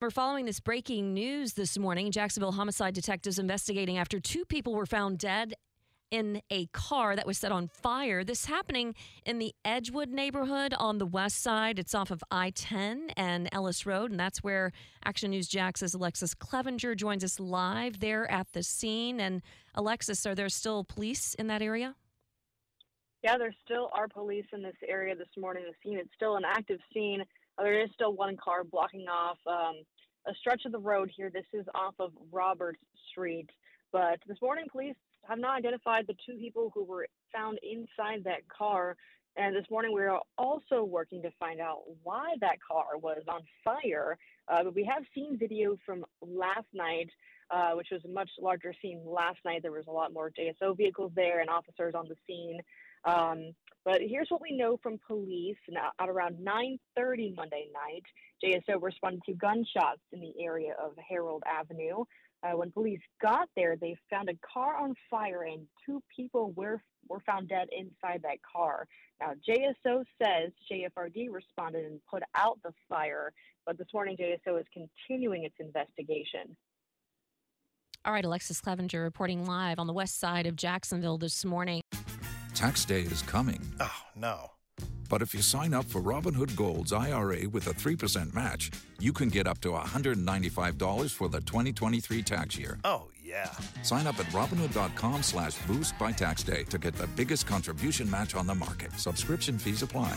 We're following this breaking news this morning. Jacksonville homicide detectives investigating after two people were found dead in a car that was set on fire. This happening in the Edgewood neighborhood on the west side. It's off of I 10 and Ellis Road, and that's where Action News Jax's Alexus Cleavenger joins us live there at the scene. And Alexus, are there still police in that area? Yeah, there still are police in this area this morning. The scene it's still an active scene. Uh, there is still one car blocking off um, a stretch of the road here. This is off of Roberts Street. But this morning, police have not identified the two people who were found inside that car. And this morning, we are also working to find out why that car was on fire. Uh, but we have seen video from last night, uh, which was a much larger scene last night. There was a lot more JSO vehicles there and officers on the scene. Um, but here's what we know from police. Now, At around 9:30 Monday night, JSO responded to gunshots in the area of Harold Avenue. Uh, when police got there, they found a car on fire and two people were were found dead inside that car. Now, JSO says JFRD responded and put out the fire, but this morning JSO is continuing its investigation. All right, Alexus Cleavenger reporting live on the west side of Jacksonville this morning. Tax day is coming. Oh, no. But if you sign up for Robinhood Gold's IRA with a 3% match, you can get up to $195 for the 2023 tax year. Oh, yeah. Sign up at Robinhood.com slash boost by tax day to get the biggest contribution match on the market. Subscription fees apply.